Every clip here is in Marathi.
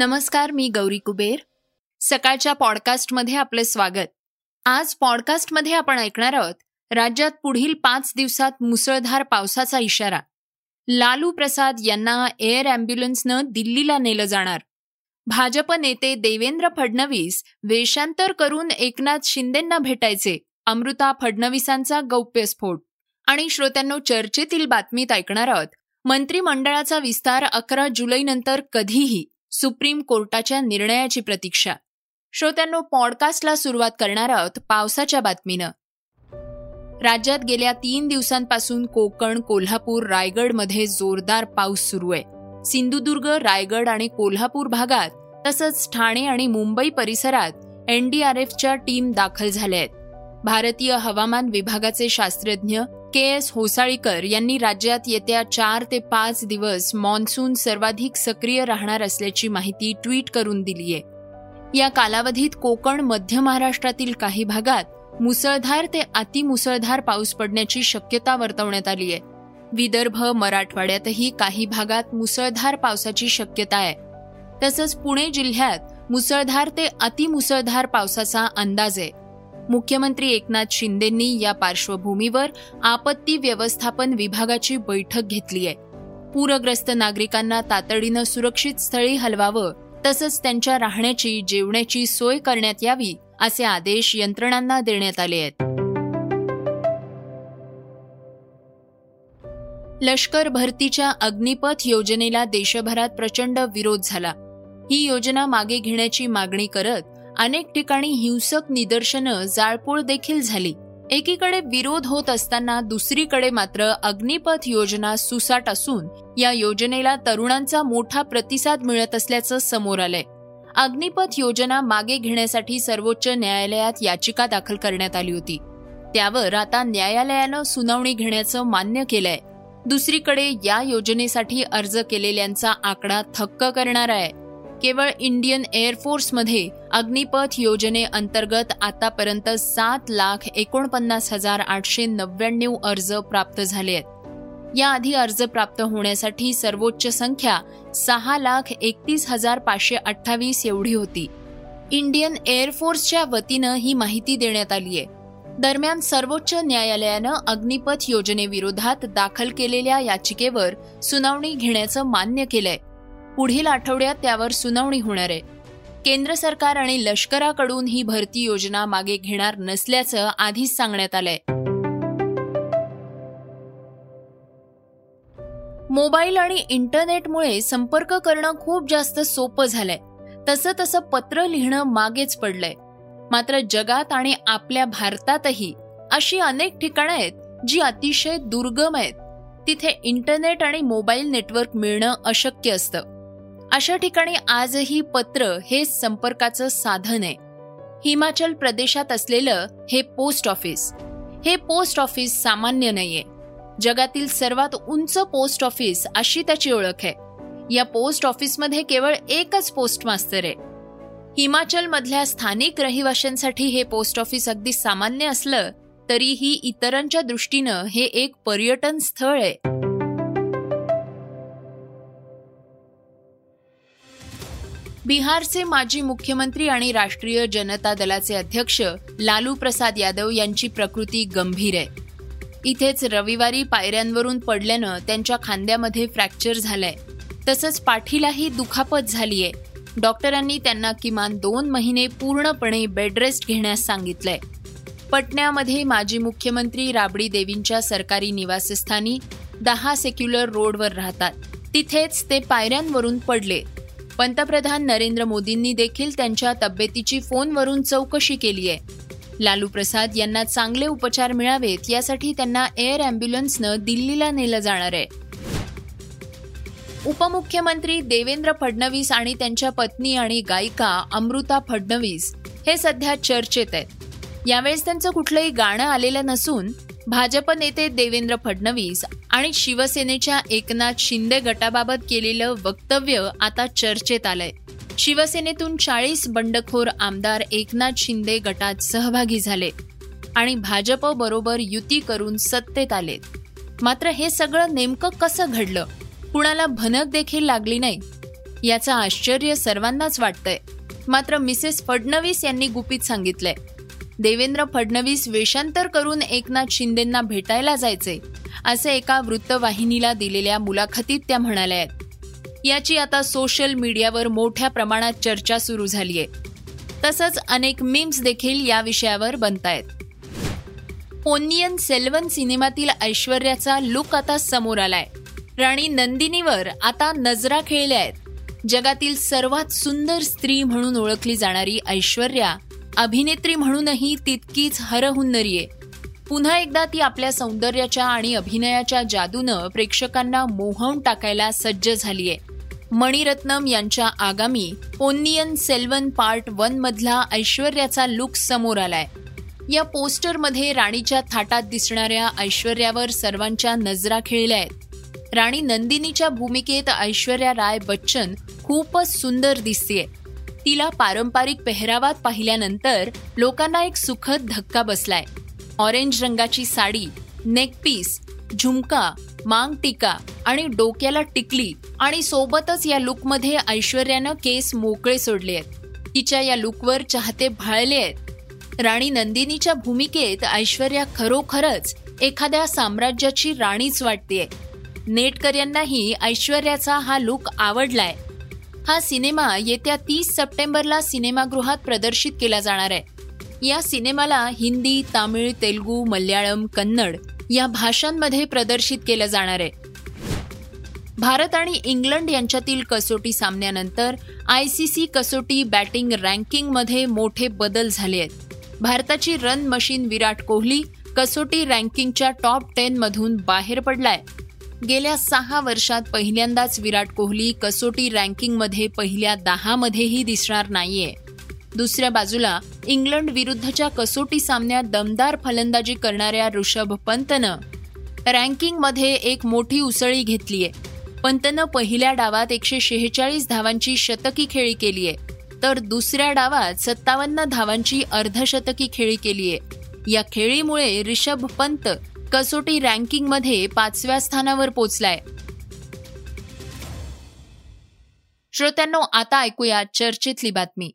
नमस्कार मी गौरी कुबेर. सकाळच्या पॉडकास्टमध्ये आपले स्वागत. आज पॉडकास्टमध्ये आपण ऐकणार आहोत राज्यात पुढील पाच दिवसात मुसळधार पावसाचा इशारा. लालू प्रसाद यांना एअर अँब्युलन्सनं दिल्लीला नेलं जाणार. भाजप नेते देवेंद्र फडणवीस वेषांतर करून एकनाथ शिंदेंना भेटायचे अमृता फडणवीसांचा गौप्यस्फोट. आणि श्रोत्यांनो चर्चेतील बातमीत ऐकणार आहोत मंत्रिमंडळाचा विस्तार अकरा जुलैनंतर कधीही. सुप्रीम कोर्टाच्या निर्णयाची प्रतीक्षा. श्रोत्यांनो पॉडकास्टला सुरुवात करणार आहोत पावसाच्या बातमीनं. राज्यात गेल्या तीन दिवसांपासून कोकण कोल्हापूर रायगडमध्ये जोरदार पाऊस सुरू आहे. सिंधुदुर्ग रायगड आणि कोल्हापूर भागात तसंच ठाणे आणि मुंबई परिसरात एनडीआरएफच्या टीम दाखल झाल्या आहेत. भारतीय हवामान विभागाचे शास्त्रज्ञ के एस होसाळीकर यांनी राज्यात येत्या चार ते पाच दिवस मान्सून सर्वाधिक सक्रिय राहणार असल्याची माहिती ट्विट करून दिली आहे. या कालावधीत कोकण मध्य महाराष्ट्रातील काही भागात मुसळधार ते अतिमुसळधार पाऊस पडण्याची शक्यता वर्तवण्यात आली आहे. विदर्भ मराठवाड्यातही काही भागात मुसळधार पावसाची शक्यता आहे. तसंच पुणे जिल्ह्यात मुसळधार ते अतिमुसळधार पावसाचा अंदाज आहे. मुख्यमंत्री एकनाथ शिंदेंनी या पार्श्वभूमीवर आपत्ती व्यवस्थापन विभागाची बैठक घेतली आहे. पूरग्रस्त नागरिकांना तातडीनं सुरक्षित स्थळी हलवावं तसंच त्यांच्या राहण्याची जेवण्याची सोय करण्यात यावी असे आदेश यंत्रणांना देण्यात आले आहेत. लष्कर भरतीच्या अग्निपथ योजनेला देशभरात प्रचंड विरोध झाला. ही योजना मागे घेण्याची मागणी करत अनेक ठिकाणी हिंसक निदर्शनं जाळपोळ देखील झाली. एकीकडे विरोध होत असताना दुसरीकडे मात्र अग्निपथ योजना सुसाट असून या योजनेला तरुणांचा मोठा प्रतिसाद मिळत असल्याचं समोर आलंय. अग्निपथ योजना मागे घेण्यासाठी सर्वोच्च न्यायालयात याचिका दाखल करण्यात आली होती. त्यावर आता न्यायालयानं सुनावणी घेण्याचं मान्य केलंय. दुसरीकडे या योजनेसाठी अर्ज केलेल्यांचा आकडा थक्क करणारा आहे. केवळ इंडियन एअरफोर्समध्ये अग्निपथ योजनेअंतर्गत आतापर्यंत सात लाख एकोणपन्नास हजार आठशे नव्याण्णव अर्ज प्राप्त झाले आहेत. याआधी अर्ज प्राप्त होण्यासाठी सर्वोच्च संख्या सहा लाख एकतीस हजार पाचशे अठ्ठावीस एवढी होती. इंडियन एअरफोर्सच्या वतीनं ही माहिती देण्यात आली आहे. दरम्यान सर्वोच्च न्यायालयानं अग्निपथ योजनेविरोधात दाखल केलेल्या याचिकेवर सुनावणी घेण्याचं मान्य केलंय. पुढील आठवड्यात त्यावर सुनावणी होणार आहे. केंद्र सरकार आणि लष्कराकडून ही भरती योजना मागे घेणार नसल्याचं आधीच सांगण्यात आलंय. मोबाईल आणि इंटरनेटमुळे संपर्क करणं खूप जास्त सोपं झालंय. तसं तसं पत्र लिहिणं मागेच पडलंय. मात्र जगात आणि आपल्या भारतातही अशी अनेक ठिकाणं आहेत जी अतिशय दुर्गम आहेत. तिथे इंटरनेट आणि मोबाईल नेटवर्क मिळणं अशक्य असतं. अशा ठिकाणी आजही पत्र हे संपर्काचं साधन आहे. हिमाचल प्रदेशात असलेलं हे पोस्ट ऑफिस. हे पोस्ट ऑफिस सामान्य नाहीये. जगातील सर्वात उंच पोस्ट ऑफिस अशी त्याची ओळख आहे. या पोस्ट ऑफिसमध्ये केवळ एकच पोस्ट मास्तर आहे. हिमाचल मधल्या स्थानिक रहिवाशांसाठी हे पोस्ट ऑफिस अगदी सामान्य असलं तरीही इतरांच्या दृष्टीनं हे एक पर्यटन स्थळ आहे. बिहारचे माजी मुख्यमंत्री आणि राष्ट्रीय जनता दलाचे अध्यक्ष लालू प्रसाद यादव यांची प्रकृती गंभीर आहे. इथेच रविवारी पायऱ्यांवरून पडल्यानं त्यांच्या खांद्यामध्ये फ्रॅक्चर झालंय. तसंच पाठीलाही दुखापत झालीय. डॉक्टरांनी त्यांना किमान दोन महिने पूर्णपणे बेडरेस्ट घेण्यास सांगितलंय. पटण्यामध्ये माजी मुख्यमंत्री राबडी देवींच्या सरकारी निवासस्थानी दहा सेक्युलर रोडवर राहतात. तिथेच ते पायऱ्यांवरून पडले. पंतप्रधान नरेंद्र मोदींनी देखील त्यांच्या तब्येतीची फोनवरून चौकशी केली आहे. लालू प्रसाद यांना चांगले उपचार मिळावेत यासाठी त्यांना एअर अँब्युलन्सनं दिल्लीला नेलं जाणार आहे. उपमुख्यमंत्री देवेंद्र फडणवीस आणि त्यांच्या पत्नी आणि गायिका अमृता फडणवीस हे सध्या चर्चेत आहेत. यावेळेस त्यांचं कुठलंही गाणं आलेलं नसून भाजप नेते देवेंद्र फडणवीस आणि शिवसेनेच्या एकनाथ शिंदे गटाबाबत केलेलं वक्तव्य आता चर्चेत आलंय. शिवसेनेतून चाळीस बंडखोर आमदार एकनाथ शिंदे गटात सहभागी झाले आणि भाजप बरोबर युती करून सत्तेत आलेत मात्र हे सगळं नेमकं कसं घडलं? कुणाला भनक देखील लागली नाही? याचं आश्चर्य सर्वांनाच वाटतंय. मात्र मिसेस फडणवीस यांनी गुपित सांगितलंय. देवेंद्र फडणवीस वेषांतर करून एकनाथ शिंदेंना भेटायला जायचे असे एका वृत्तवाहिनीला दिलेल्या मुलाखतीत त्या म्हणाल्या आहेत याची आता सोशल मीडियावर मोठ्या प्रमाणात चर्चा सुरू झालीय. तसंच अनेक मीम्स देखील या विषयावर बनतायत. पोन्नियन सेल्वन सिनेमातील ऐश्वर्याचा लुक आता समोर आलाय. राणी नंदिनीवर आता नजरा खेळल्या आहेत. जगातील सर्वात सुंदर स्त्री म्हणून ओळखली जाणारी ऐश्वर्या अभिनेत्री म्हणूनही तितकीच हरहुन्नरी आहे पुन्हा एकदा ती आपल्या सौंदर्याच्या आणि अभिनयाच्या जादूनं प्रेक्षकांना मोहवून टाकायला सज्ज झालीय. मणिरत्नम यांच्या आगामी पोन्नियन सेल्वन पार्ट वन मधला ऐश्वर्याचा लुक समोर आलाय. या पोस्टरमध्ये राणीच्या थाटात दिसणाऱ्या ऐश्वर्यावर सर्वांच्या नजरा खेळल्या आहेत. राणी नंदिनीच्या भूमिकेत ऐश्वर्या राय बच्चन खूपच सुंदर दिसतेय. तिला पारंपरिक पेहरावात पाहिल्यानंतर लोकांना एक सुखद धक्का बसलाय. ऑरेंज रंगाची साडी नेकपीस झुमका मांग टिका आणि डोक्याला टिकली आणि सोबतच या लुकमध्ये ऐश्वर्यानं केस मोकळे सोडले आहेत. तिच्या या लुकवर चाहते भाळले आहेत. राणी नंदिनीच्या भूमिकेत ऐश्वर्या खरोखरच एखाद्या साम्राज्याची राणीच वाटतेय. नेटकऱ्यांनाही ऐश्वर्याचा हा लुक आवडलाय. हा सिनेमा येत्या तीस सप्टेंबरला सिनेमागृहात प्रदर्शित केला जाणार आहे. या सिनेमाला हिंदी तामिळ तेलगू मल्याळम कन्नड या भाषांमध्ये प्रदर्शित केलं जाणार आहे. भारत आणि इंग्लंड यांच्यातील कसोटी सामन्यानंतर आय सी सी कसोटी बॅटिंग रँकिंगमध्ये मोठे बदल झाले आहेत. भारताची रन मशीन विराट कोहली कसोटी रँकिंगच्या टॉप टेनमधून बाहेर पडलाय. गेल्या सहा वर्षात पहिल्यांदाच विराट कोहली कसोटी रँकिंगमध्ये पहिल्या दहामध्येही दिसणार नाहीये. दुसऱ्या बाजूला इंग्लंड विरुद्धच्या कसोटी सामन्यात दमदार फलंदाजी करणाऱ्या ऋषभ पंतनं रँकिंगमध्ये एक मोठी उसळी घेतलीय. पंतनं पहिल्या डावात एकशे शेहेचाळीस धावांची शतकी खेळी केलीय तर दुसऱ्या डावात सत्तावन्न धावांची अर्धशतकी खेळी केलीय. या खेळीमुळे रिषभ पंत कसोटी रँकिंगमध्ये पाचव्या स्थानावर पोचलाय. श्रोत्यांनो आता ऐकूया चर्चेतली बातमी.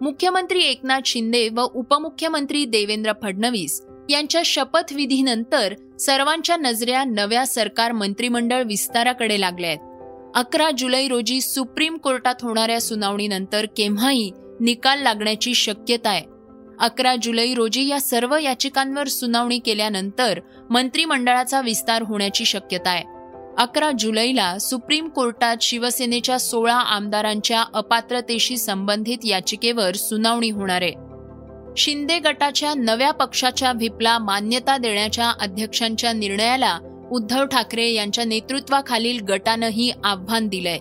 मुख्यमंत्री एकनाथ शिंदे व उपमुख्यमंत्री देवेंद्र फडणवीस यांच्या शपथविधीनंतर सर्वांच्या नजऱ्या नव्या सरकार मंत्रिमंडळ विस्ताराकडे लागल्या आहेत. अकरा जुलै रोजी सुप्रीम कोर्टात होणाऱ्या सुनावणीनंतर केव्हाही निकाल लागण्याची शक्यता आहे. अकरा जुलै रोजी या सर्व याचिकांवर सुनावणी केल्यानंतर मंत्रिमंडळाचा विस्तार होण्याची शक्यता आहे. अकरा जुलैला सुप्रीम कोर्टात शिवसेनेच्या सोळा आमदारांच्या अपात्रतेशी संबंधित याचिकेवर सुनावणी होणार आहे. शिंदे गटाच्या नव्या पक्षाच्या व्हीपला मान्यता देण्याच्या अध्यक्षांच्या निर्णयाला उद्धव ठाकरे यांच्या नेतृत्वाखालील गटानंही आव्हान दिलंय.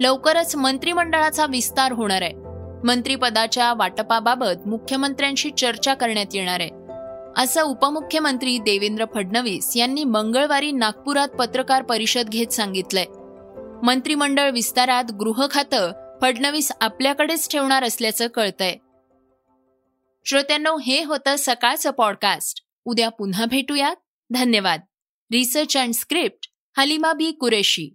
लवकरच मंत्रिमंडळाचा विस्तार होणार आहे. मंत्रीपदाच्या वाटपाबाबत मुख्यमंत्र्यांशी चर्चा करण्यात येणार आहे. असं उपमुख्यमंत्री देवेंद्र फडणवीस यांनी मंगळवारी नागपुरात पत्रकार परिषद घेत सांगितलंय. मंत्रिमंडळ विस्तारात गृह खातं फडणवीस आपल्याकडेच ठेवणार असल्याचं कळतंय. श्रोत्यांनो हे होतं सकाळचं पॉडकास्ट उद्या पुन्हा भेटूयात. धन्यवाद. Research and script Halima Bi Qureshi.